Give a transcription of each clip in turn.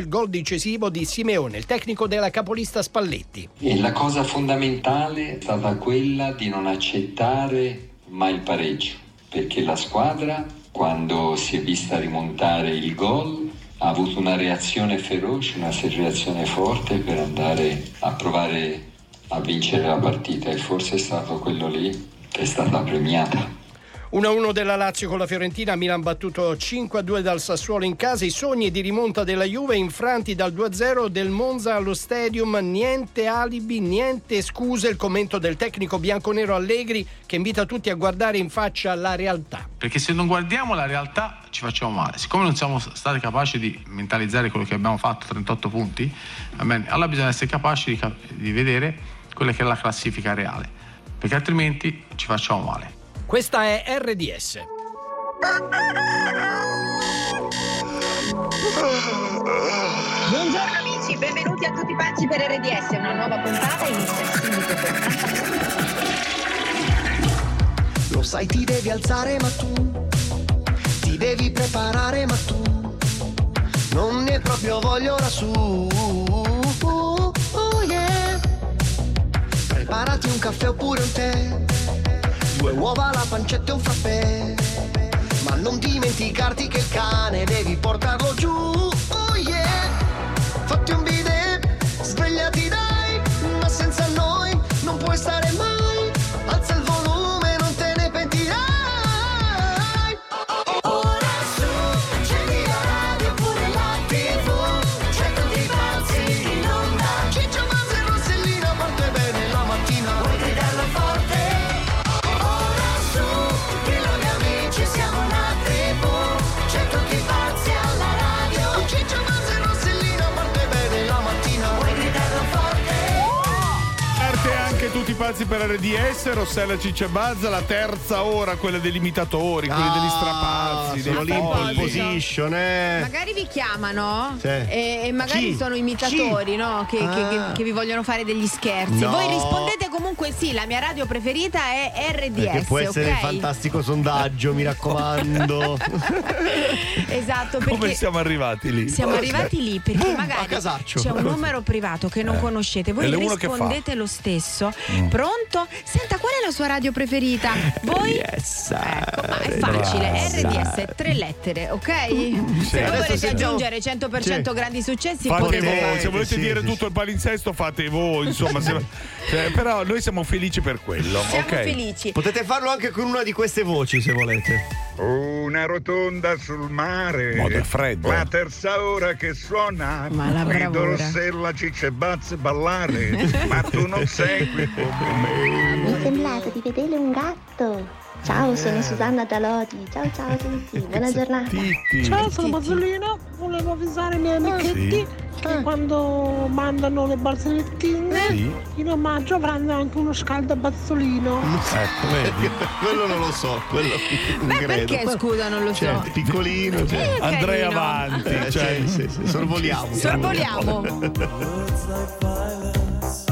Il gol decisivo di Simeone, il tecnico della capolista Spalletti. E la cosa fondamentale è stata quella di non accettare mai il pareggio, perché la squadra, quando si è vista rimontare il gol, ha avuto una reazione feroce, una reazione forte per andare a provare a vincere la partita e forse è stato quello lì che è stata premiata. 1-1 della Lazio con la Fiorentina, Milan battuto 5-2 dal Sassuolo in casa, i sogni di rimonta della Juve infranti dal 2-0 del Monza allo Stadium, niente alibi, niente scuse, il commento del tecnico bianconero Allegri che invita tutti a guardare in faccia la realtà. Perché se non guardiamo la realtà ci facciamo male, siccome non siamo stati capaci di mentalizzare quello che abbiamo fatto, 38 punti, allora bisogna essere capaci di, vedere quella che è la classifica reale, perché altrimenti ci facciamo male. Questa è RDS. Buongiorno amici, benvenuti a tutti pazzi per RDS, una nuova puntata inizia subito Lo sai ti devi alzare ma tu ti devi preparare ma tu non ne proprio voglio ora su. Oh, yeah. Preparati un caffè oppure un tè Due uova, la pancetta e un frappè. Ma non dimenticarti che il cane devi portarlo giù. Oh yeah! Fatti un bidet, svegliati dai, ma senza noi non puoi stare pazzi per RDS, Rossella Cicciabazza, la terza ora, quella degli imitatori, quelli degli ah, strapazzi, pole position, eh. Magari vi chiamano sì. e, e, magari Chi? sono imitatori, no? Che, ah. che, che, vi vogliono fare degli scherzi. No. Voi rispondete comunque sì, la mia radio preferita è RDS. Perché può essere okay? un fantastico sondaggio, mi raccomando. esatto. Come siamo arrivati lì? Siamo arrivati lì perché magari c'è un numero privato che non eh. conoscete. Voi rispondete lo stesso. Mm. Pronto? Senta, qual è la sua radio preferita? Voi? RDS. Ecco, ma è facile. RDS, tre lettere, ok? Sì. Se volete sentiamo... aggiungere 100% sì. grandi successi, fate potete voi. Fare. Se volete sì, dire tutto il palinsesto, fate voi. Insomma, se... cioè, però noi siamo felici per quello. Siamo okay. felici. Potete farlo anche con una di queste voci, se volete. Una rotonda sul mare. Modo è freddo. La terza ora che suona. Ma la bravura. Rido cicce bazze ballare. ma tu non sei qui con. Mi è sembrato di vedere un gatto. Ciao, sono Susanna Daloti. Ciao ciao a tutti, buona giornata. Ciao, sono Bazzolina. Volevo avvisare i miei amichetti sì. che eh. quando mandano le barzellettine sì. in omaggio avranno anche uno scaldabazzolino. Ecco, vedi. quello non lo so, quello Beh, credo. perché scusa, non lo so. Cioè, piccolino, cioè. Eh, Andrea avanti. Eh, cioè, sì, sì, sorvoliamo. Sorvoliamo.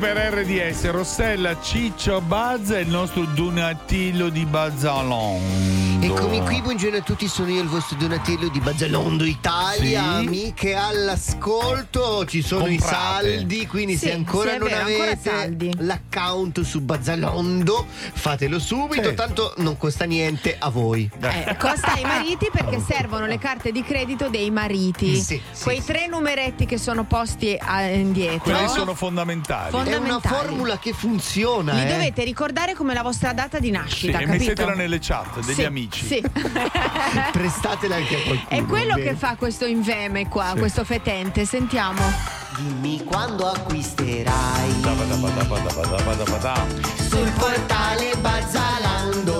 per RDS, Rossella, Ciccio, Buzz e il nostro Donatello di Bazzalondo. Eccomi qui, buongiorno a tutti, sono io il vostro Donatello di Bazzalondo Italia. Sì. Amiche all'ascolto, ci sono i Comprate. saldi, quindi Sì, se ancora sì, non vero, ancora avete saldi. l'account su Bazzalondo, fatelo subito, Sì. tanto non costa niente a voi. Eh, costa ai mariti perché servono le carte di credito dei mariti. Sì, sì, Quei tre numeretti che sono posti a- indietro. Quelli sono fondamentali. Fon- È una fondamentali. formula che funziona. Li eh. dovete ricordare come la vostra data di Sì, nascita, e capito? mettetela nelle chat degli Sì, amici. Sì. Prestatela anche a qualcuno. È quello che fa questo inveme qua, questo fetente. Sentiamo dimmi quando acquisterai. Sul portale Bazzalando,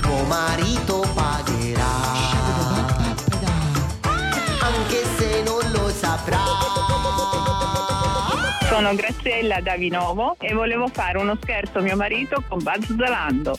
tuo marito Sono Graziella da Vinovo e volevo fare uno scherzo a mio marito con Buzz Zalando.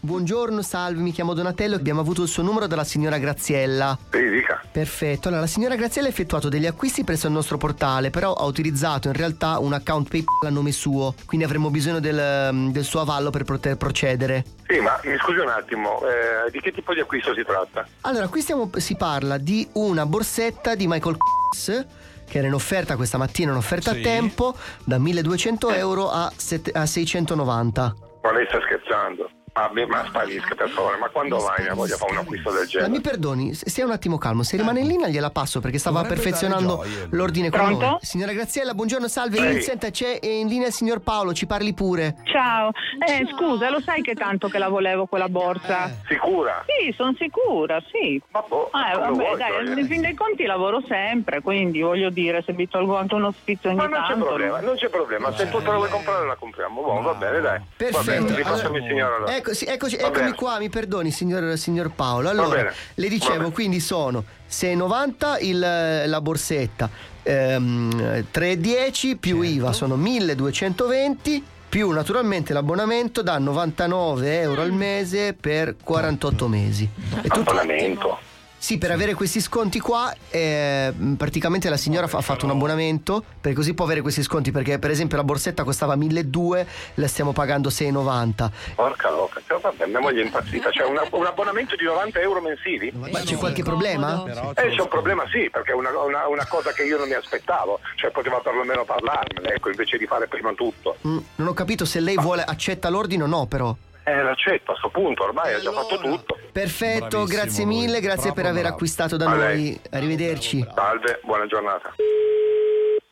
Buongiorno, salve, mi chiamo Donatello. Abbiamo avuto il suo numero dalla signora Graziella. Sì, dica. Perfetto, allora la signora Graziella ha effettuato degli acquisti presso il nostro portale, però ha utilizzato in realtà un account PayPal a nome suo, quindi avremmo bisogno del, del suo avallo per poter procedere. Sì, ma mi scusi un attimo, eh, di che tipo di acquisto si tratta? Allora, qui stiamo- si parla di una borsetta di Michael Kors che era in offerta questa mattina, un'offerta Sì. a tempo da 1200 euro a, sette- a 690. Ma lei sta scherzando? Ma, ma sparisca per favore, ma quando mai ne voglia fare un acquisto del Ma genere? mi perdoni, stia un attimo calmo, se rimane in linea gliela passo perché stava Dovrebbe perfezionando l'ordine con Pronto? noi. Signora Graziella, buongiorno, salve. Ehi. Senta, c'è in linea il signor Paolo, ci parli pure. Ciao, eh, scusa, lo sai che tanto che la volevo quella borsa? Sicura? Sì, sono sicura, sì. Ma boh, Eh, vabbè, vuoi, dai, in fin dei conti lavoro sempre, quindi voglio dire, se mi tolgo anche uno spizio ogni Ma non c'è problema, non c'è problema, se tu te la vuoi comprare la compriamo, buon, va bene dai. Va Perfetto. bene, ripassami Allora- signora allora. Eccoci, eccoci, Va eccomi qua, mi perdoni signor, signor Paolo. Allora, le dicevo, quindi sono 6,90 il- la borsetta, ehm, 3,10 più Certo. IVA sono 1220 più naturalmente l'abbonamento da 99 euro al mese per 48 mesi. E tutto- Abbonamento. Sì, per avere questi sconti qua, eh, praticamente la signora ha fatto un abbonamento per così può avere questi sconti perché per esempio la borsetta costava 1200, la stiamo pagando 6,90. Porca loca, cioè, vabbè, mia moglie è impazzita. C'è una- un abbonamento di 90 euro mensili? Ma c'è qualche problema? Eh, c'è un problema sì, perché è una, una- una cosa che io non mi aspettavo, cioè poteva perlomeno parlarmene, ecco, invece di fare prima tutto. Mm, non ho capito se lei vuole accetta l'ordine o no, però. Eh, l'accetto a sto punto, ormai ha già fatto tutto. Perfetto, Bravissimo grazie lui, mille, grazie proprio per aver bravo. acquistato da A noi. lei. Arrivederci. Salve, buona giornata.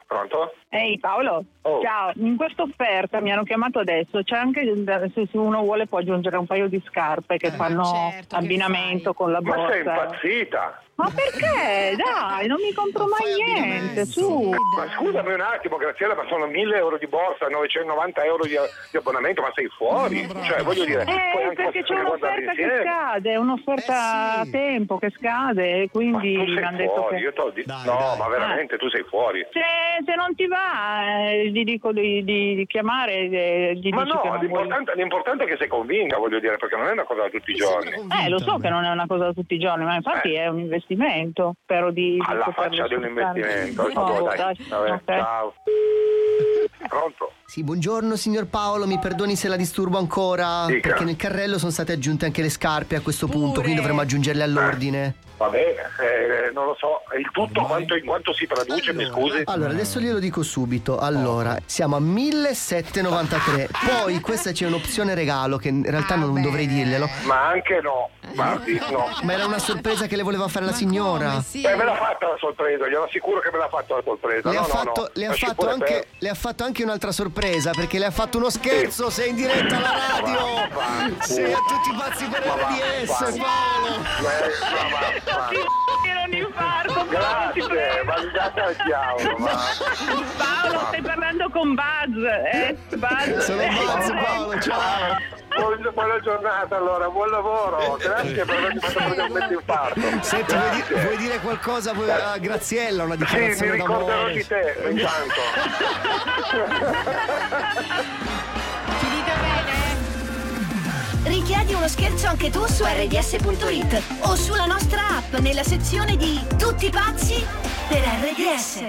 Pronto? Ehi Paolo, Oh. ciao, in questa offerta mi hanno chiamato adesso, c'è anche se uno vuole può aggiungere un paio di scarpe che fanno certo, che abbinamento fai? con la Ma sei borsa. impazzita? Ma perché? Dai, non mi compro mai niente, su. Ma scusami un attimo, Graziella, ma sono 1000 euro di borsa, 990 euro di, di abbonamento, ma sei fuori? Cioè, voglio dire, Eh, perché c'è un'offerta che scade, è un'offerta Eh, sì. a tempo che scade, e Ma quindi mi hanno detto che... io t'ho di- Dai, No, dai. ma veramente tu sei fuori. Se, se non ti va, eh, gli dico di, di- di chiamare, eh, gli Ma dici che no, l'importante, l'importante è che sei convinta, voglio dire, perché non è una cosa da tutti i giorni. Eh, lo so che non è una cosa da tutti i giorni, ma infatti Eh. è un investimento. Spero di. di Alla faccia di un investimento. Oh, Vabbè, dai, Vabbè, ok. ciao. Pronto? Sì, buongiorno signor Paolo, mi perdoni se la disturbo ancora, Dica. perché nel carrello sono state aggiunte anche le scarpe a questo punto, Pure. quindi dovremmo aggiungerle all'ordine. Va bene, eh, non lo so. Il tutto quanto, in quanto si traduce, mi scusi? Allora, adesso glielo dico subito. Allora, siamo a 1793. Poi questa c'è un'opzione regalo che in realtà non beh. dovrei dirglielo. Ma anche no, guardi, no. Ma era una sorpresa che le voleva fare la signora. Come? Sì. Eh, me l'ha fatta la sorpresa, glielo assicuro che me l'ha fatta la sorpresa. Le, no, ha no, fatto, no. le ha fatto anche, le ha fatto anche un'altra sorpresa perché le ha fatto uno scherzo. Sei in diretta alla radio. Sei a tutti i pazzi per RDS. Paolo. Era un infarto, Grazie, ma mi date al diavolo. Paolo, stai parlando con Buzz, eh? Buzz. Sono Buzz. Paolo, ciao. Buona, buona giornata allora, buon lavoro, eh, grazie per avermi fatto praticamente infarto. Senti, vuoi, di- vuoi, dire qualcosa vuoi, a eh. Graziella? Una dichiarazione sì, mi ricorderò d'amore. di te eh. intanto. Finita bene? Richiedi uno scherzo anche tu su rds.it o sulla nostra app nella sezione di Tutti pazzi per RDS.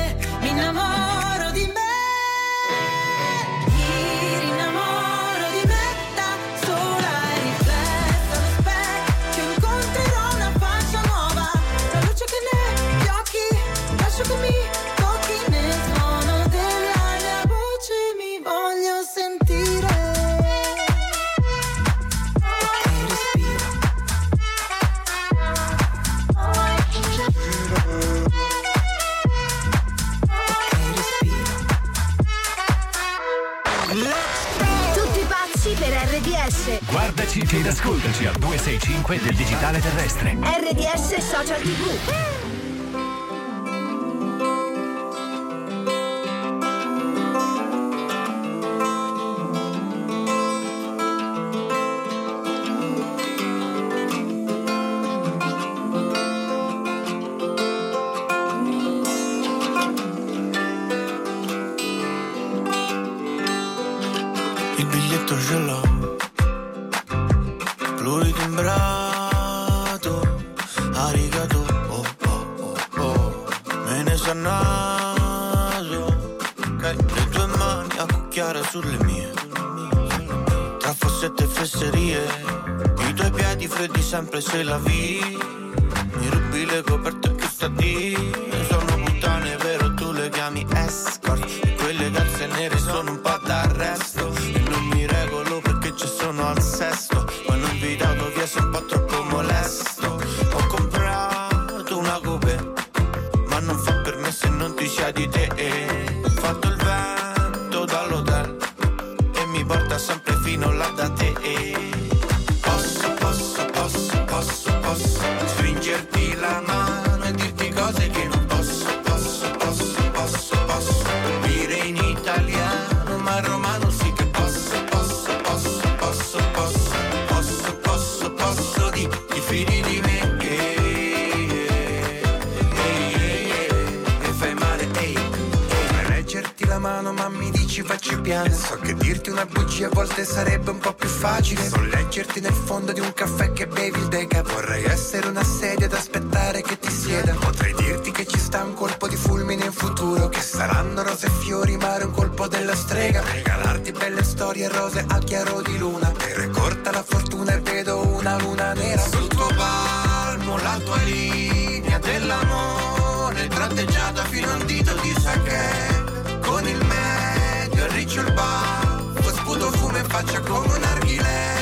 Iscriviamoci al 265 del digitale terrestre. RDS Social TV. Il biglietto ce l'ho sulle mie. Tra fossette e fesserie, i tuoi piedi freddi sempre se la via faccia come un arghilè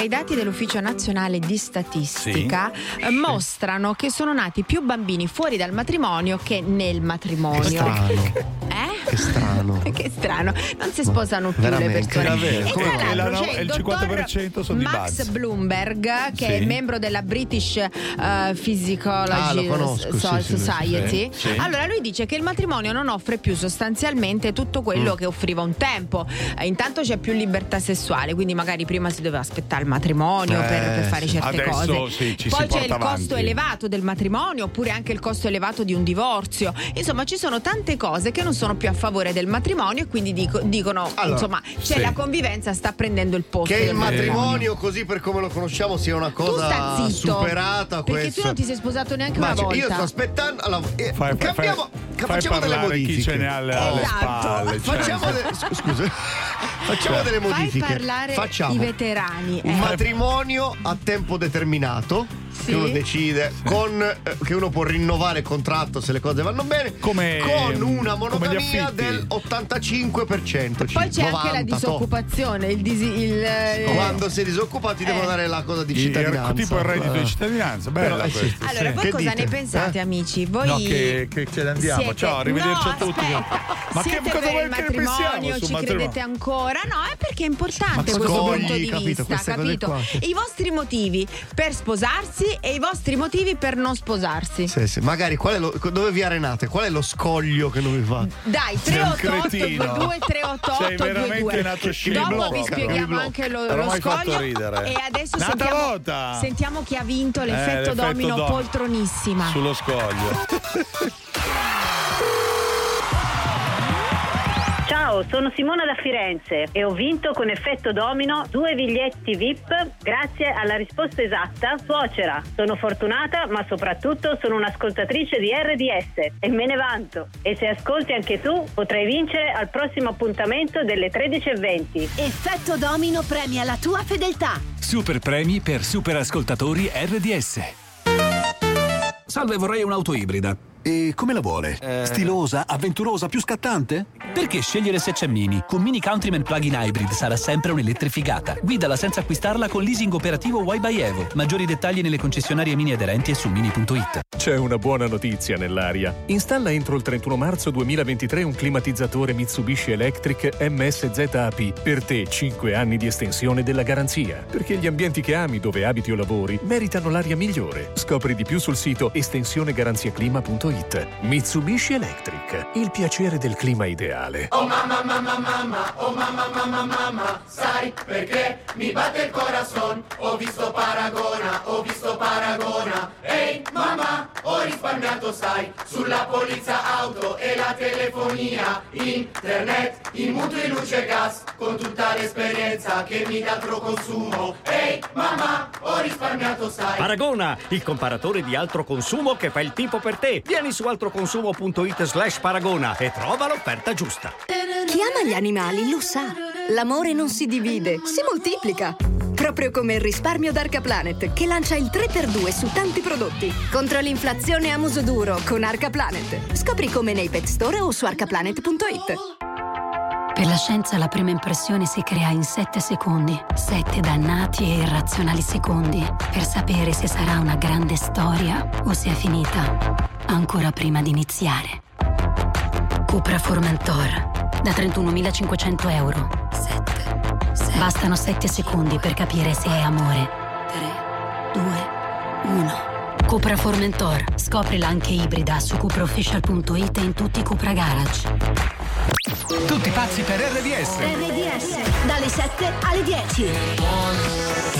i dati dell'Ufficio Nazionale di Statistica eh, mostrano che sono nati più bambini fuori dal matrimonio che nel matrimonio. Strano. Che strano. Che strano, non si sposano più le veramente. persone. Davvero? E Come tra l'altro la- c'è il dottor 50% sono Max. Bloomberg, che Sì. è membro della British eh, Physiology Ah, conosco, So- sì, Society. sì. Allora lui dice che il matrimonio non offre più sostanzialmente tutto Mm. quello che offriva un tempo. Eh, intanto c'è più libertà sessuale, quindi magari prima si doveva aspettare il matrimonio Eh, per, per fare sì. certe Adesso cose. sì, ci Poi c'è il porta costo avanti. elevato del matrimonio, oppure anche il costo elevato di un divorzio. Insomma, ci sono tante cose che non sono più a favore del matrimonio e quindi dico- dicono, Allora, insomma, c'è sì. la convivenza sta prendendo il posto. Che il del matrimonio, così per come lo conosciamo, sia una cosa zitto. superata. Perché questo. tu non ti sei sposato neanche Ma una volta. io sto aspettando. allora, eh, Fai, fai, cambiamo, fai, facciamo fai delle parlare modifiche. chi ce ne ha alle, alle Esatto. spalle. cioè. Facciamo, de- scu- scusa, facciamo Cioè. delle Fai modifiche. parlare Facciamo i veterani. un eh. matrimonio a tempo determinato. Sì. Che uno decide con eh, che uno può rinnovare il contratto se le cose vanno bene Come- con una affitti. del 85% Poi c'è anche la 90, disoccupazione, il, disi- il, eh, quando sei disoccupati devono Eh. dare la cosa di Il- cittadinanza tipo il reddito Eh. di cittadinanza, bella Però, eh, sì. questa. Allora, sì. voi Che cosa dite? ne pensate, Eh? amici? Voi No, che, che ce ne andiamo. siete- Ciao, arrivederci no, a tutti. aspetta. Ma che siete cosa per vuoi il che ne pensiamo Ci credete ancora? No, è perché è importante questo punto di capito, vista, capito? sì. I vostri motivi per sposarsi e i vostri motivi per non sposarsi. Sì, sì. Magari qual è lo- dove vi arenate? Qual è lo scoglio che non vi fa? Dai, Sei un 388 cretino. 22 388 Sei veramente 22. nato scemo Dopo vi spieghiamo anche lo, lo scoglio e adesso sentiamo, sentiamo chi ha vinto Eh, l'effetto domino dom- poltronissima. Sullo scoglio. Ciao, sono Simona da Firenze e ho vinto con effetto domino due biglietti VIP grazie alla risposta esatta suocera. Sono fortunata, ma soprattutto sono un'ascoltatrice di RDS e me ne vanto. E se ascolti anche tu, potrai vincere al prossimo appuntamento delle 13.20. Effetto domino premia la tua fedeltà. Super premi per super ascoltatori RDS. Salve, vorrei un'auto ibrida. E come la vuole? Stilosa, avventurosa, più scattante? Perché scegliere se c'è Mini? Con Mini Countryman Plug-in Hybrid sarà sempre un'elettrificata. Guidala senza acquistarla con leasing operativo Y by Evo. Maggiori dettagli nelle concessionarie Mini aderenti e su mini.it. C'è una buona notizia nell'aria. Installa entro il 31 marzo 2023 un climatizzatore Mitsubishi Electric MSZAP. Per te 5 anni di estensione della garanzia. Perché gli ambienti che ami dove abiti o lavori meritano l'aria migliore. Scopri di più sul sito estensionegaranziaclima.it. Mitsubishi Electric. Il piacere del clima ideale. Oh mamma mamma mamma, oh mamma mamma mamma, sai perché mi batte il corazon? Ho visto Paragona, ho visto Paragona. Ehi mamma, ho risparmiato sai, sulla polizza auto e la telefonia, internet, i mutui luce e gas, con tutta l'esperienza che mi dà altro consumo. Ehi mamma, ho risparmiato sai. Paragona, il comparatore di altro consumo che fa il tipo per te. Vieni su altroconsumo.it slash paragona e trova l'offerta giusta. Chi ama gli animali lo sa. L'amore non si divide, si moltiplica. Proprio come il risparmio d'Arca Planet, che lancia il 3x2 su tanti prodotti. Contro l'inflazione a muso duro con Arca Planet. Scopri come nei pet store o su arcaplanet.it. Per la scienza la prima impressione si crea in 7 secondi. 7 dannati e irrazionali secondi per sapere se sarà una grande storia o se è finita ancora prima di iniziare. Cupra Formentor da 31.500 euro. 7. Bastano 7 secondi per capire se è amore. 3, 2, 1. Cupra Formentor. Scoprila anche ibrida su cupraofficial.it e in tutti i Cupra Garage. Tutti pazzi per RDS. RDS, dalle 7 alle 10.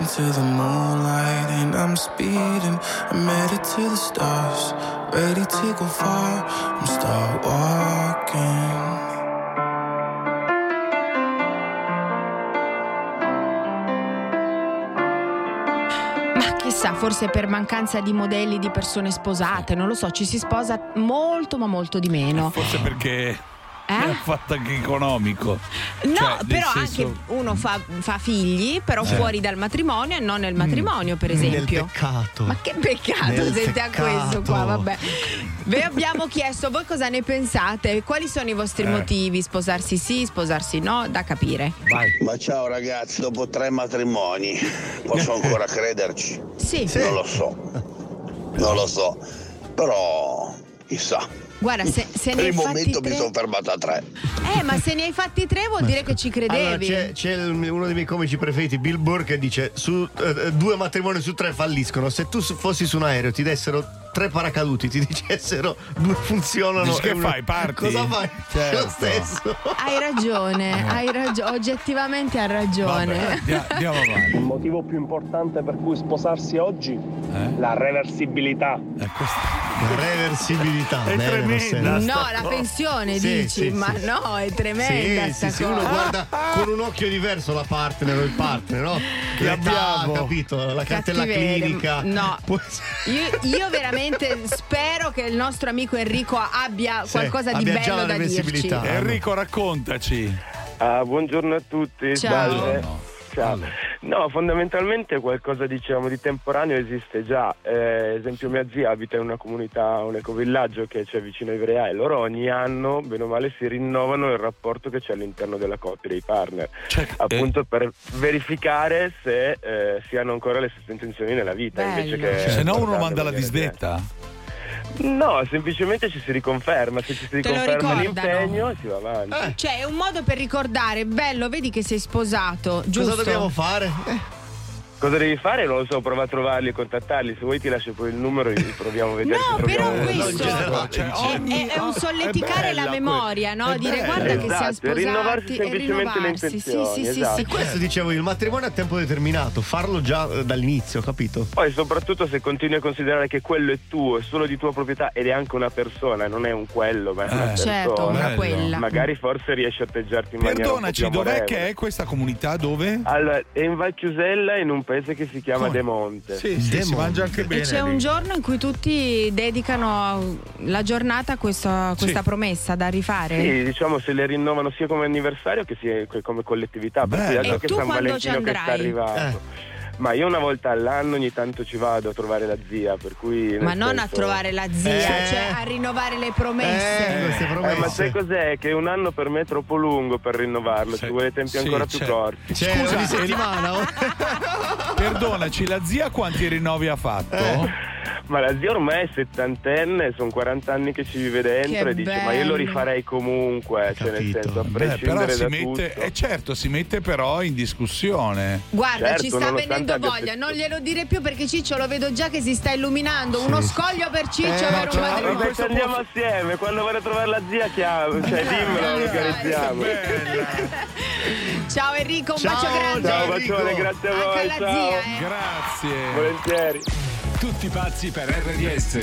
Racing to the moonlight and I'm speeding. I'm headed to the stars, ready to go far. I'm start walking. Ma chissà, forse per mancanza di modelli di persone sposate, non lo so, ci si sposa molto ma molto di meno. Forse perché Eh? è fatto anche economico. No, Cioè, nel però senso- anche uno fa, fa figli, però Eh. fuori dal matrimonio e non nel matrimonio, per Nel esempio. peccato. Ma che peccato, Nel sente a peccato. questo qua, vabbè. Vi abbiamo chiesto voi cosa ne pensate, quali sono i vostri Eh. motivi, sposarsi sì, sposarsi no, da capire. Ma ciao ragazzi, dopo tre matrimoni posso ancora crederci? Sì. Non lo so. Non lo so. Però chissà. Guarda, se, se ne per hai il fatti momento mi tre... sono fermato a tre. Eh, ma se ne hai fatti tre vuol dire che ci credevi. Allora, c'è, c'è il- uno dei miei comici preferiti, Bill Burr, che dice: su, eh, due matrimoni su tre falliscono. Se tu fossi su un aereo, ti dessero tre paracaduti, ti dicessero due funzionano. Dici che uno- fai? Parti? Cosa fai? Certo. Lo stesso. Hai ragione, hai ragione, oggettivamente hai ragione. avanti. Il motivo più importante per cui sposarsi oggi? Eh? La reversibilità. Reversibilità. È bene, tremenda. No, la pensione Sì, dici, sì, ma sì. no, è tremenda Sì, sta sì, cosa. uno guarda con un occhio diverso la partner o il partner, no? Che abbiamo. capito? La cartella Cattiveria. clinica. No. Io, io veramente spero che il nostro amico Enrico abbia Sì, qualcosa di abbia bello da dirci. Enrico, raccontaci. Ah, buongiorno a tutti. Ciao. Salve. Ciao. No, fondamentalmente qualcosa diciamo di temporaneo esiste già. Eh, esempio, mia zia abita in una comunità, un ecovillaggio che c'è vicino a Ivrea e loro ogni anno, bene o male, si rinnovano il rapporto che c'è all'interno della coppia dei partner. Cioè, appunto per verificare se eh, si hanno ancora le stesse intenzioni nella vita. Invece che Se no uno manda la disdetta. No, semplicemente ci si riconferma. Se ci si riconferma l'impegno, si va avanti. Cioè, è un modo per ricordare, bello, vedi che sei sposato, giusto? Cosa dobbiamo fare? Cosa devi fare? Non lo so, prova a trovarli e contattarli. Se vuoi ti lascio poi il numero e proviamo a vedere No, se però questo è, è- è un solleticare la memoria, no? Dire guarda che siamo Esatto, rinnovarsi sposati e semplicemente le rinnovarsi. Sì, intenzioni, sì, sì, esatto. sì. E questo dicevo, il matrimonio a tempo determinato, farlo già eh, dall'inizio, capito? Poi soprattutto se continui a considerare che quello è tuo, è solo di tua proprietà ed è anche una persona, non è un quello, ma è una Eh, persona. certo, una quella. Magari forse riesci a atteggiarti in maniera un po' Perdonaci, dov'è che è questa comunità? Dove? Allora, è in Val Chiusella in un paese che si chiama Demonte. Sì, sì, si mangia anche E bene. c'è un lì. giorno in cui tutti dedicano la giornata a questa, questa Sì. promessa da rifare? Sì, diciamo se le rinnovano sia come anniversario che come collettività, perché E dato che tu San quando ci Valentino che sta arrivando. Ma io una volta all'anno ogni tanto ci vado a trovare la zia, per cui Ma non a senso- trovare la zia, Eh. cioè a rinnovare le promesse. Eh, ma sai cos'è? Che un anno per me è troppo lungo per rinnovarlo, ci vuole tempi sì, ancora più c'è. corti. Scusa, Perdonaci, la zia quanti rinnovi ha fatto? Eh. Ma la zia ormai è settantenne, sono 40 anni che ci vive dentro Che e dice ma io lo bello." rifarei comunque, cioè nel senso a Beh, però prescindere si da mette, tutto. eh, certo, si mette però in discussione. Guarda, Certo, ci sta venendo voglia, non glielo dire più perché Ciccio lo vedo già che si sta illuminando. Uno scoglio per Ciccio Eh, avere un matrimonio. ci andiamo assieme, quando vorrei trovare la zia chiamo, cioè dimmelo, lo organizziamo. Ciao Enrico, un Ciao, bacio grande. ciao, bacione, grazie a voi. Anche alla ciao. zia, eh. Grazie. Volentieri. Tutti pazzi per RDS.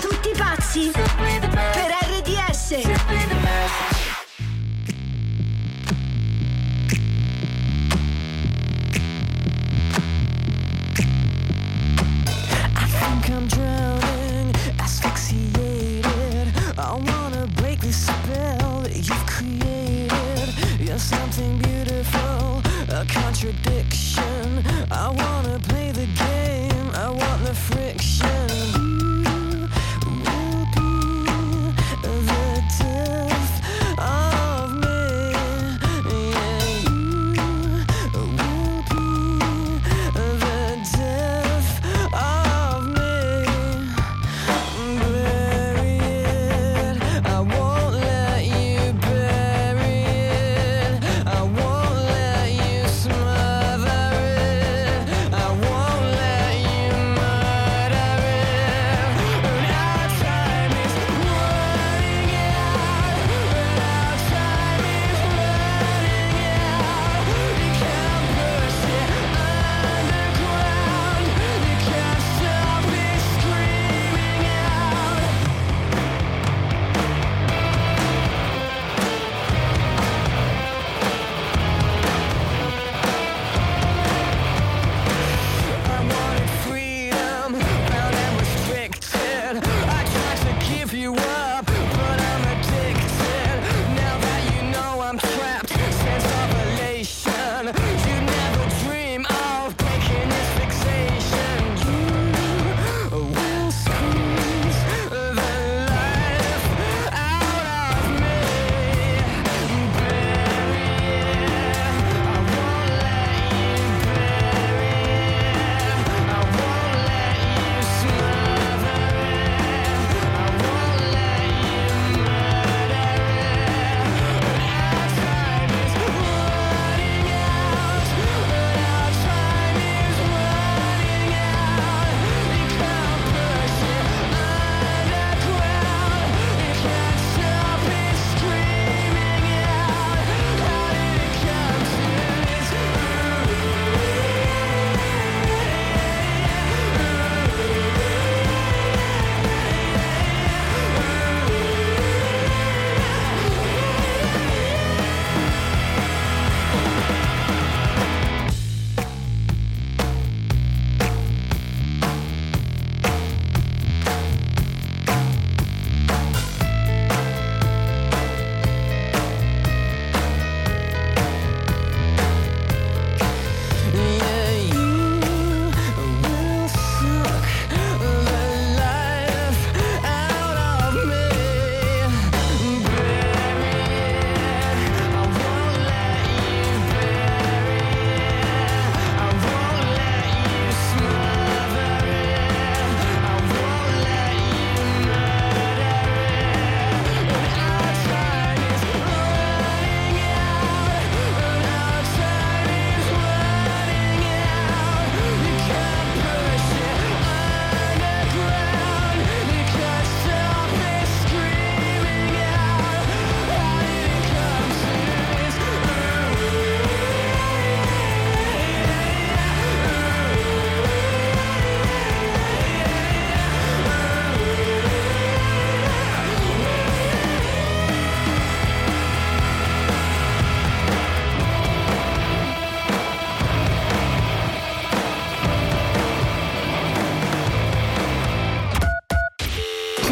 Tutti pazzi per RDS. A contradiction.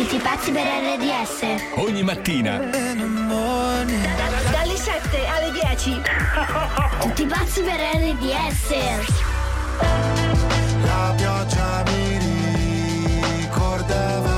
Tutti pazzi per RDS. Ogni mattina. Dalle 7 alle 10. Tutti pazzi per RDS. La pioggia mi ricordava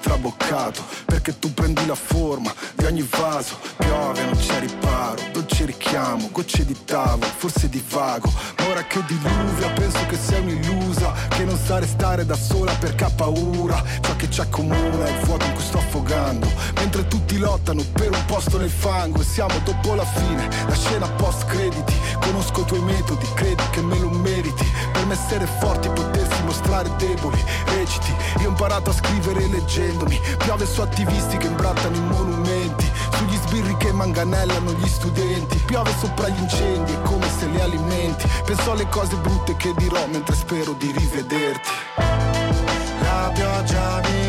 traboccato Perché tu prendi la forma di ogni vaso Piove, non c'è riparo, dolce richiamo Gocce di tavolo, forse divago Ma ora che diluvia penso che sei un'illusa Che non sa restare da sola perché ha paura. Ciò che ci accomuna è il vuoto in cui sto affogando. Mentre tutti lottano per un posto nel fango E siamo dopo la fine, la scena post crediti. Conosco i tuoi metodi, credi che me lo meriti. Per me essere forti, potersi mostrare deboli Reciti, io ho imparato a scrivere leggendomi. Piove su attivisti che imbrattano i monumenti. Sugli sbirri che manganellano gli studenti Piove sopra gli incendi, è come se li alimenti. Penso alle cose brutte che dirò mentre spero di rivederti. La pioggia mi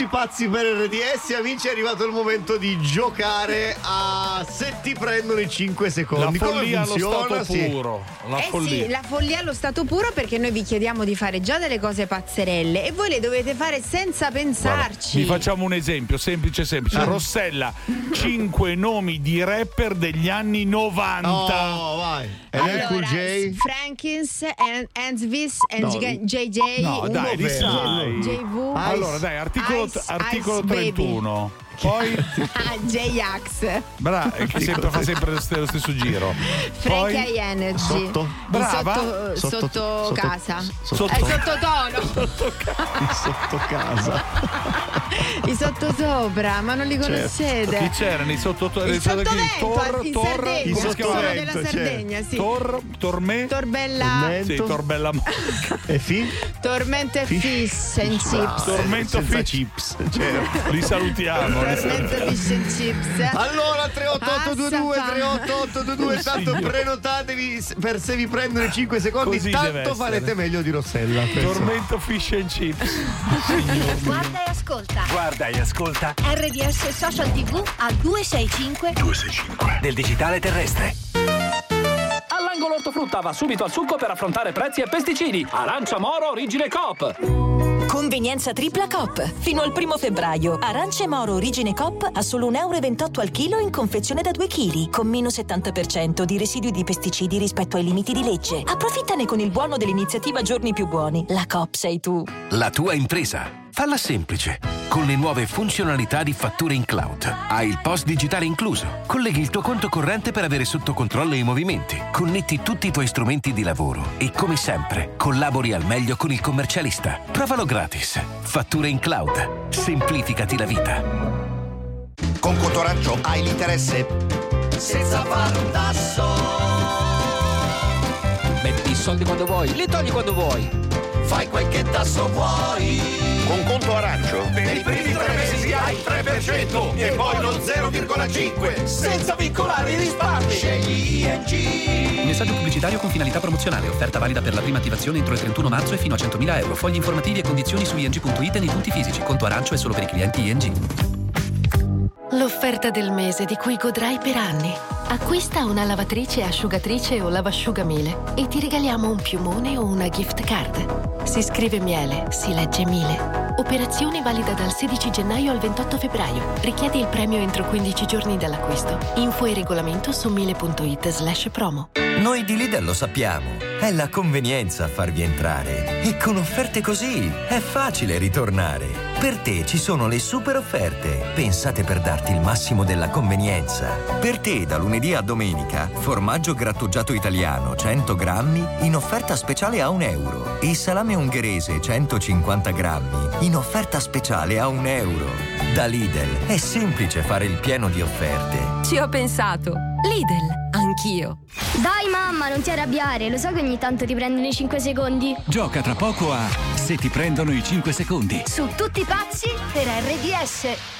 tutti pazzi per RDS, amici, è arrivato il momento di giocare a se ti prendono i 5 secondi. La follia allo stato Sì. puro. La eh follia. sì, la follia allo stato puro perché noi vi chiediamo di fare già delle cose pazzerelle e voi le dovete fare senza pensarci. vi facciamo un esempio semplice semplice. Ah. Rossella, 5 nomi di rapper degli anni 90. Oh, vai. Allora, An- Ansvis, No. JJ, No, dai, li sai. JV. Allora, dai, articolo, Ice- articolo Ice Baby. 31. Poi, Ah, J-Ax. brava, che sempre, fa sempre lo stesso, giro. Frank Poi, Energy. Sotto? Brava. Sotto, Sotto- sotto sotto- casa. sotto- È sottotono. Sotto casa. I sottosopra, ma non li Certo. conoscete. Chi c'era nei sottotono? Il sottovento in Sardegna. si chiama? Sono della Sardegna, sì. Tor, torme? Torbella. Sì, Torbella. e fi? Tormento e fish and chips. Tormento Senza fish. chips. certo. Li salutiamo. Tormento fish and chips. Allora 38822 Passa, fa. 38822 tanto Signor. prenotatevi per se vi prendono i 5 secondi Così tanto farete meglio di Rossella penso. Tormento fish and chips. Guarda e ascolta. Guarda e ascolta RDS Social TV al 265 del digitale terrestre. All'angolo ortofrutta va subito al succo per affrontare prezzi e pesticidi. Arancia Moro Origine Coop. Convenienza tripla Coop. Fino al primo febbraio. Arance Moro Origine Coop a solo 1,28 euro al chilo in confezione da 2 kg, con meno 70% di residui di pesticidi rispetto ai limiti di legge. Approfittane con il buono dell'iniziativa Giorni più buoni. La Coop sei tu. La tua impresa. Falla semplice. Con le nuove funzionalità di fatture in cloud. Hai il post digitale incluso. Colleghi il tuo conto corrente per avere sotto controllo i movimenti. Connetti tutti i tuoi strumenti di lavoro. E come sempre, collabori al meglio con il commercialista. Provalo gratis. Fatture in cloud. Semplificati la vita. Con Cotoraggio hai l'interesse senza fare un tasso. Metti i soldi quando vuoi, li togli quando vuoi. Fai quel che tasso vuoi. Con conto arancio Per i primi tre mesi hai il 3% e poi lo 0,5 senza vincolare i risparmi. Scegli ING. Messaggio pubblicitario con finalità promozionale. Offerta valida per la prima attivazione entro il 31 marzo e fino a 100.000 euro. Fogli informativi e condizioni su ing.it e nei punti fisici. Conto arancio è solo per i clienti ING. L'offerta del mese di cui godrai per anni. Acquista una lavatrice, asciugatrice o lavasciugamile e ti regaliamo un piumone o una gift card. Si scrive miele, si legge mile. Operazione valida dal 16 gennaio al 28 febbraio. Richiedi il premio entro 15 giorni dall'acquisto. Info e regolamento su mile.it slash promo. Noi di Lidl lo sappiamo, è la convenienza a farvi entrare. E con offerte così è facile ritornare. Per te ci sono le super offerte, pensate per darti il massimo della convenienza. Per te da lunedì a domenica, formaggio grattugiato italiano 100 grammi in offerta speciale a un euro. E salame ungherese 150 grammi in offerta speciale a un euro. Da Lidl è semplice fare il pieno di offerte. Ci ho pensato. Lidl, anch'io. Dai mamma, non ti arrabbiare, lo so che ogni tanto ti prendono i 5 secondi. Gioca tra poco a Se ti prendono i 5 secondi. Su tutti pazzi per RDS.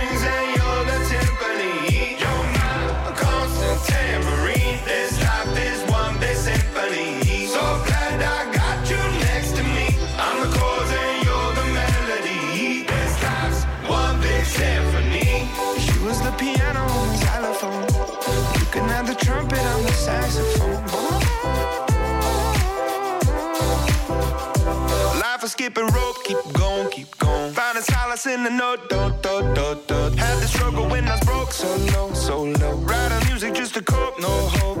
in the note, do, do, do, do. Had the struggle when I was broke, so low, so low. Writing music just to cope, no hope.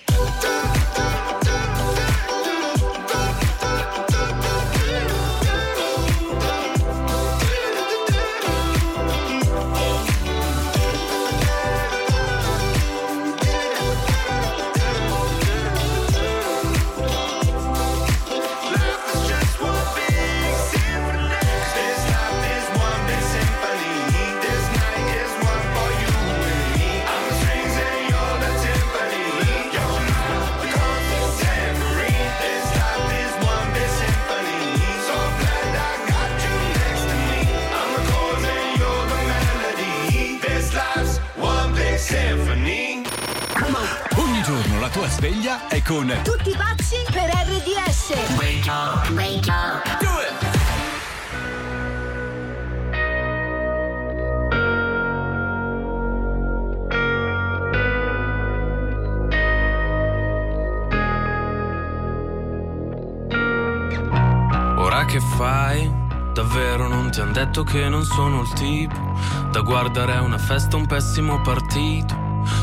sveglia è con Tutti pazzi per RDS. Wake up, wake up. Do it! han detto che non sono il tipo da guardare a una festa un pessimo partito.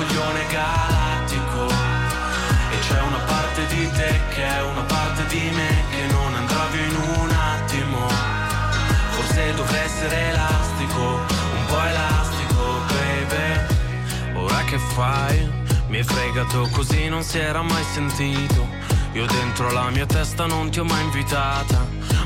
coglione galattico. E c'è una parte di te che è una parte di me che non andrà via in un attimo. Forse dovrei essere elastico, un po' elastico, baby. Ora che fai? Mi hai fregato così non si era mai sentito. Io dentro la mia testa non ti ho mai invitata.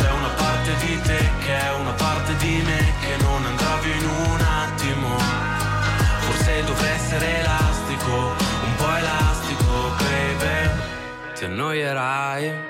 C'è una parte di te che è una parte di me che non andrà via in un attimo. Forse dovrei essere elastico, un po' elastico, baby. Ti annoierai.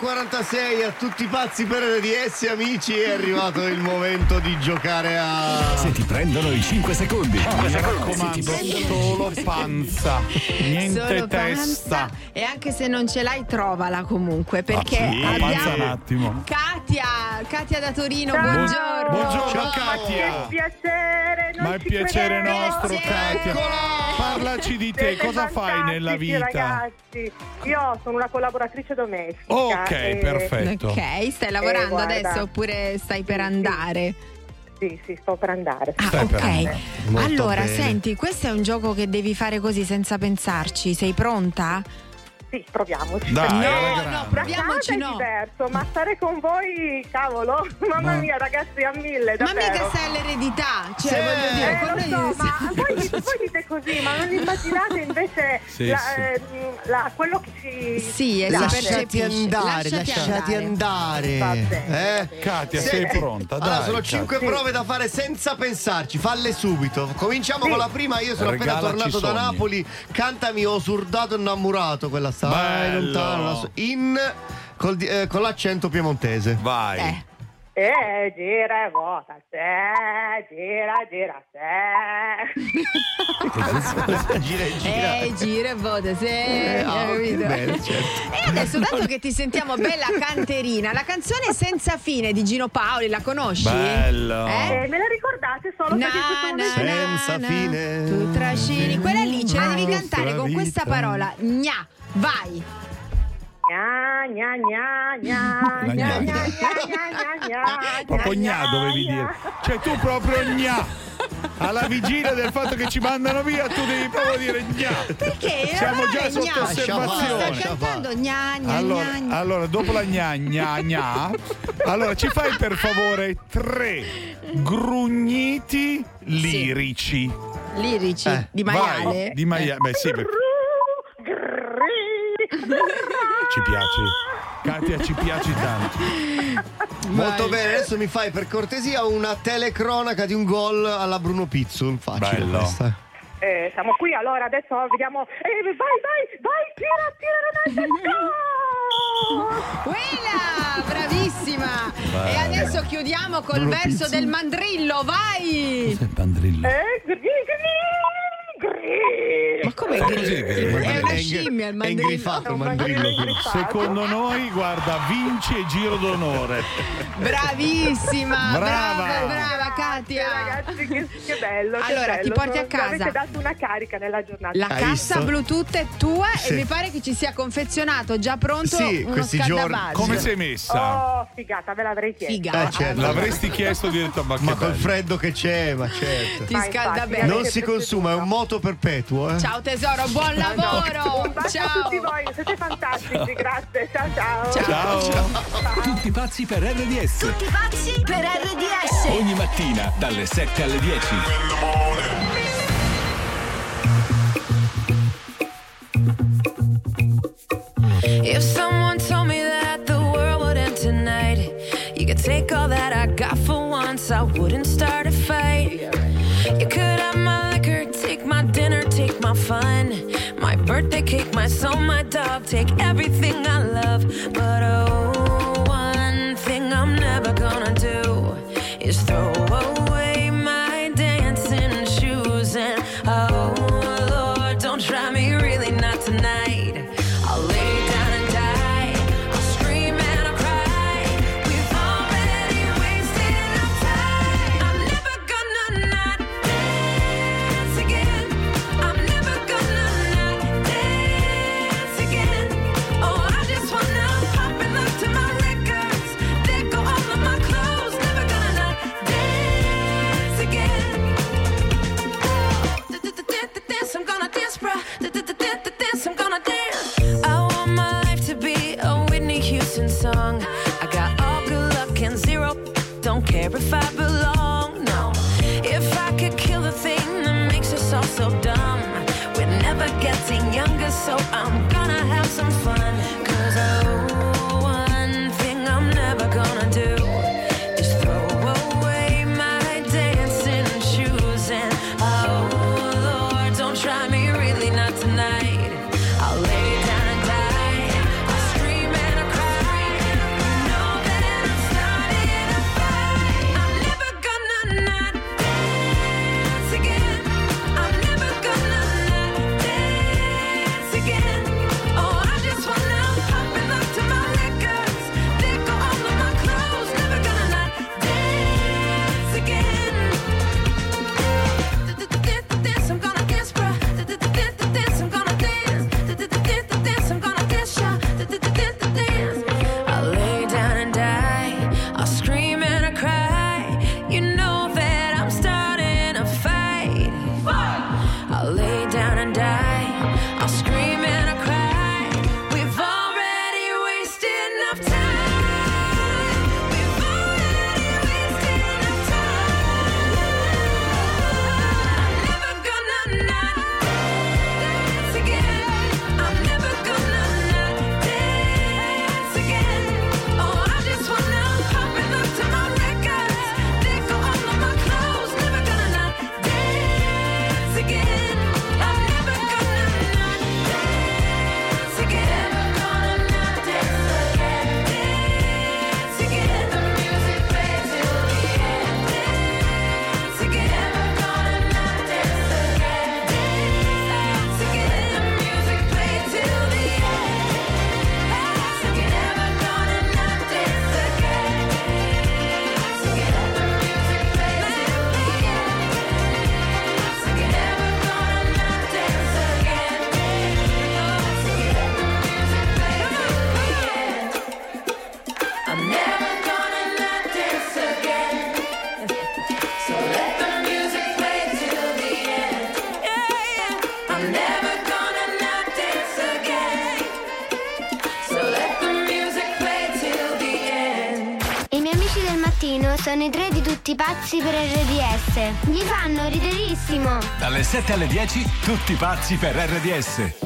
9.46 a tutti i pazzi per RDS amici è arrivato il momento di giocare a Se ti prendono i 5 secondi. Mi raccomando, solo panza, niente Solo testa. panza. E anche se non ce l'hai, trovala comunque. Perché Ah, sì? Panza un abbiamo attimo. Katia, Katia da Torino, Ciao. buongiorno. Buongiorno, Ciao. Katia. Che piacere, non Ma è piacere credevo. nostro, Katia. Parlaci di te, Siete cosa fai nella vita? Ragazzi, io sono una collaboratrice domestica. Ok, e- perfetto. Ok, stai lavorando Eh, guarda. adesso oppure stai per andare? Sì, sì, sto per andare. Ah, andare. ok. Allora, bene. senti, questo è un gioco che devi fare così senza pensarci. Sei pronta? Sì, proviamoci. Dai, alla no, grande. proviamoci no. è diverso, ma stare con voi, cavolo, mamma Ma- mia, ragazzi, a mille, Ma davvero. mica sei all'eredità. Cioè, Sì. voglio dire, Eh, con lo so, ma voi, dite- voi dite così, ma non immaginate invece Sì, la- sì. eh, la- quello che ci Sì, si Lasciati andare, Lasciati lasciati andare. andare. Eh? Katia, sei pronta? Allora, Dai, sono Katia. cinque Sì. prove da fare senza pensarci. Falle subito. Cominciamo Sì. con la prima. Io sono appena Regalaci tornato da sogni. Napoli. Cantami Ho surdato innamorato. Quella sta Bello. lontano. so- in col eh, con l'accento piemontese. Vai. Eh. Eh, gira e vuota, se, gira, gira, se. gira e gira. Eh, gira e. Eh, ah, hai ok, capito? bene, certo. E adesso, dato che ti sentiamo bella canterina, la canzone Senza fine di Gino Paoli, la conosci? Bello. Eh, me la ricordate solo Na, perché na, Senza na, fine. Tu trascini. Quella lì ce la devi cantare con questa parola. Gna. Vai. Gna, gna, gna, gna, La gna, gna. gna, gna, gna, gna, gna, Proprio gna gna, dovevi gna. dire. Cioè tu proprio gna. Alla vigilia del fatto che ci mandano via, tu devi proprio dire gna. Perché? Siamo Non già sotto gna. osservazione. Sta cantando gna, gna, Allora, gna, allora, dopo la gna gna gna, allora ci fai per favore tre grugniti lirici. Lirici Eh, di vai, maiale. di maiale. Beh, sì, perché ci piaci. Katia, ci piaci tanto. Molto bene, adesso mi fai per cortesia una telecronaca di un gol alla Bruno Pizzul. Facile Bello. questa. Eh, siamo qui, allora adesso vediamo. Eh, vai, vai, vai, tira, tira, Ronaldo. Quella, bravissima. Vai. E adesso chiudiamo col Bruno verso Pizzi. del mandrillo, vai. Eh, gri, gri, gri. Ma come Fa gri- così, È una È scimmia il È mandrillo. mandrillo. Secondo noi, guarda, vince giro d'onore. Bravissima, Brava. brava, brava Katia. Ragazzi, che, che bello. che Allora, ti bello. porti a Mi casa. Avete dato una carica nella giornata. La cassa Bluetooth è tua Sì. e mi pare che ci sia confezionato già pronto Sì, uno questi giorni-. Come sei messa? Oh, figata, ve l'avrei chiesto. Figata. Eh, certo. L'avresti chiesto diretto a Ma col freddo che c'è, ma certo. Ti scalda bene. Non si consuma, è un moto perpetuo, eh. Ciao tesoro, buon lavoro. Un bacio a Ciao. tutti voi, siete fantastici, grazie. Ciao ciao. Ciao. Tutti pazzi per RDS. Tutti pazzi per RDS. Ogni mattina dalle 7 alle 10. If someone told me that the world would end tonight, you could take all that I got for once, I wouldn't start fun, my birthday cake, my soul, my dog, take everything I love. But oh, terrified pazzi per RDS. Mi fanno riderissimo. Dalle 7 alle 10, tutti pazzi per RDS.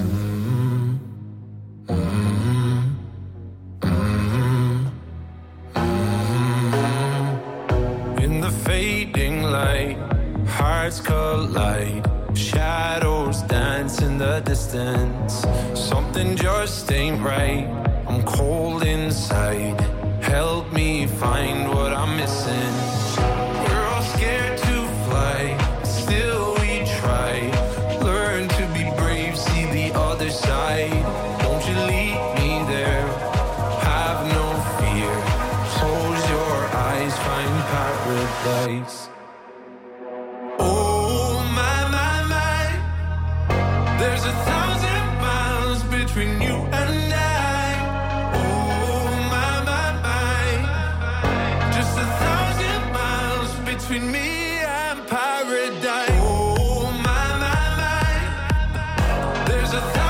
There's a thousand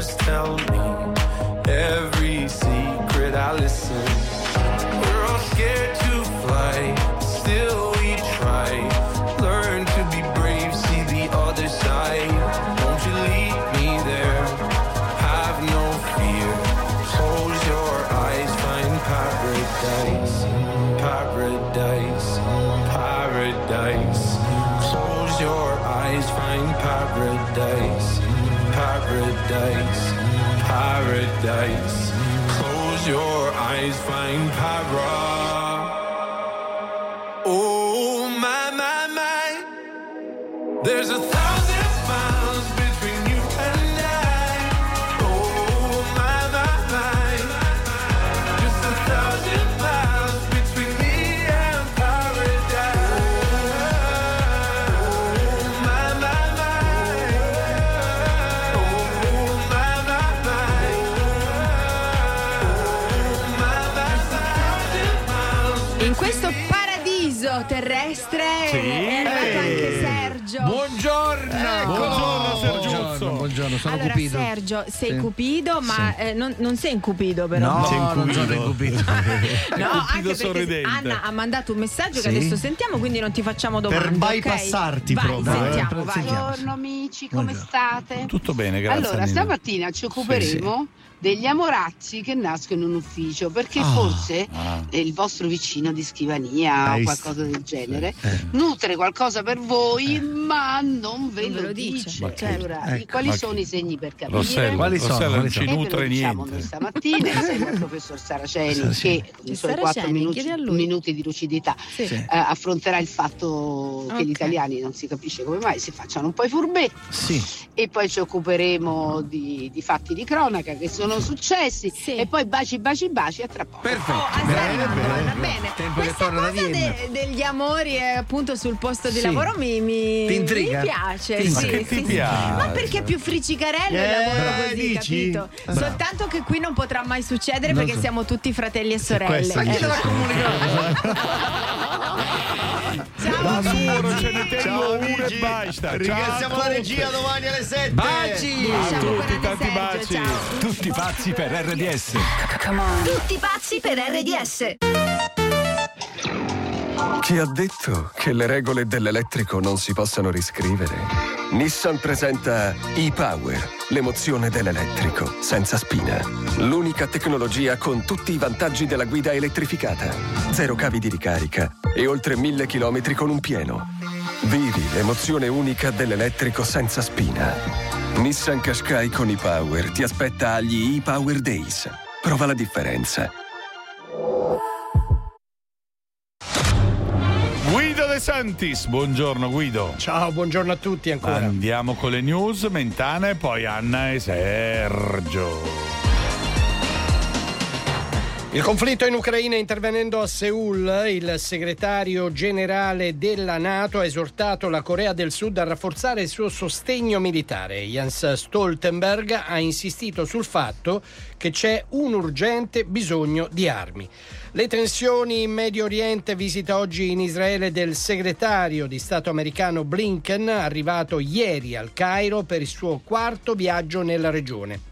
just tell me paradise. Close your eyes, find para. Buongiorno, sono allora, Cupido. Sergio, sei Sì. Cupido, ma eh, non, non sei in Cupido, però. No, non sono incupito. No, anche perché sorridente. Anna ha mandato un messaggio Sì. che adesso sentiamo, quindi non ti facciamo domande. Per bypassarti Vai, proprio, eh. Sentiamo, vai. Buongiorno amici, come state? Tutto bene, grazie. Allora, stamattina ci occuperemo degli amorazzi che nascono in ufficio perché Ah, forse ah. eh, il vostro vicino di scrivania Hai o s- qualcosa del genere Eh. nutre qualcosa per voi ma non ve Non ve lo, lo dice. dice. Che- Allora, ecco. quali sono che- i segni per capire? Rossella, Quali sono? Rossella non ci nutre diciamo noi niente. stamattina insieme al professor Saraceni Sì. che con i suoi Saraceni, 4 minuti, minuti di lucidità Sì. Eh, affronterà il fatto che Ok. gli italiani non si capisce come mai si facciano un po' i furbetti Sì. e poi ci occuperemo di, di fatti di cronaca che sono successi Sì. e poi baci baci baci a tra poco. Perfetto. Oh, Bene, bene, bene. Tempo Questa cosa de- degli amori eh, appunto sul posto di Sì. lavoro mi, mi, mi piace. Ti sì, ti sì, sì. piace? Ma perché è più fricicarello il Eh, lavoro così, dici? capito? Bravo. Soltanto che qui non potrà mai succedere Non perché so. siamo tutti fratelli e sorelle. questo Eh. dice. Ciao Azzurro, ce ne tengo Ciao uno e basta. ringraziamo Ciao la regia domani alle 7. Baci! A Ciao, tutti, tanti baci. ciao. Tutti pazzi per RDS. Tutti pazzi per RDS. Chi ha detto che le regole dell'elettrico non si possano riscrivere? Nissan presenta e-Power, l'emozione dell'elettrico, senza spina. L'unica tecnologia con tutti i vantaggi della guida elettrificata. Zero cavi di ricarica e oltre mille chilometri con un pieno. Vivi l'emozione unica dell'elettrico senza spina. Nissan Qashqai con e-Power ti aspetta agli e-Power Days. Prova la differenza. Guido De Santis, buongiorno Guido. Ciao, buongiorno a tutti ancora. Andiamo con le news, Mentana e poi Anna e Sergio. Il conflitto in Ucraina intervenendo a Seoul, il segretario generale della Nato ha esortato la Corea del Sud a rafforzare il suo sostegno militare. Jens Stoltenberg ha insistito sul fatto che c'è un urgente bisogno di armi. Le tensioni in Medio Oriente visita oggi in Israele del segretario di Stato americano Blinken, arrivato ieri al Cairo per il suo quarto viaggio nella regione.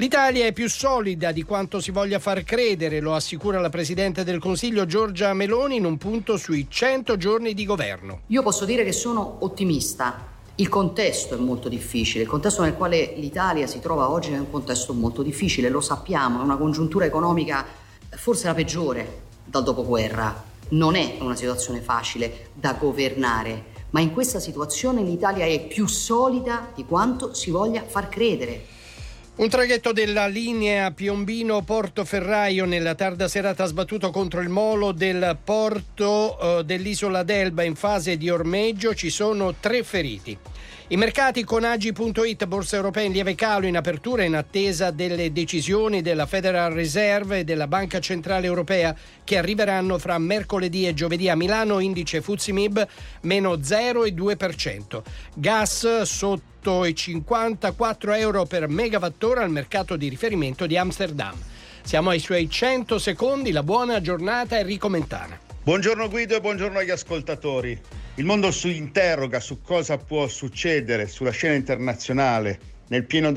L'Italia è più solida di quanto si voglia far credere, lo assicura la Presidente del Consiglio Giorgia Meloni in un punto sui 100 giorni di governo. Io posso dire che sono ottimista. Il contesto è molto difficile, il contesto nel quale l'Italia si trova oggi è un contesto molto difficile, lo sappiamo, è una congiuntura economica forse la peggiore dal dopoguerra. Non è una situazione facile da governare, ma in questa situazione l'Italia è più solida di quanto si voglia far credere. Un traghetto della linea Piombino-Portoferraio nella tarda serata ha sbattuto contro il molo del porto eh, dell'isola d'Elba in fase di ormeggio. Ci sono tre feriti. I mercati con Agi.it, borsa europea in lieve calo in apertura in attesa delle decisioni della Federal Reserve e della Banca Centrale Europea che arriveranno fra mercoledì e giovedì a Milano, indice Fuzimib meno 0,2%. Gas sotto i 54 euro per megawattora al mercato di riferimento di Amsterdam. Siamo ai suoi 100 secondi, la buona giornata Enrico Mentana. Buongiorno Guido e buongiorno agli ascoltatori. Il mondo si interroga su cosa può succedere sulla scena internazionale nel pieno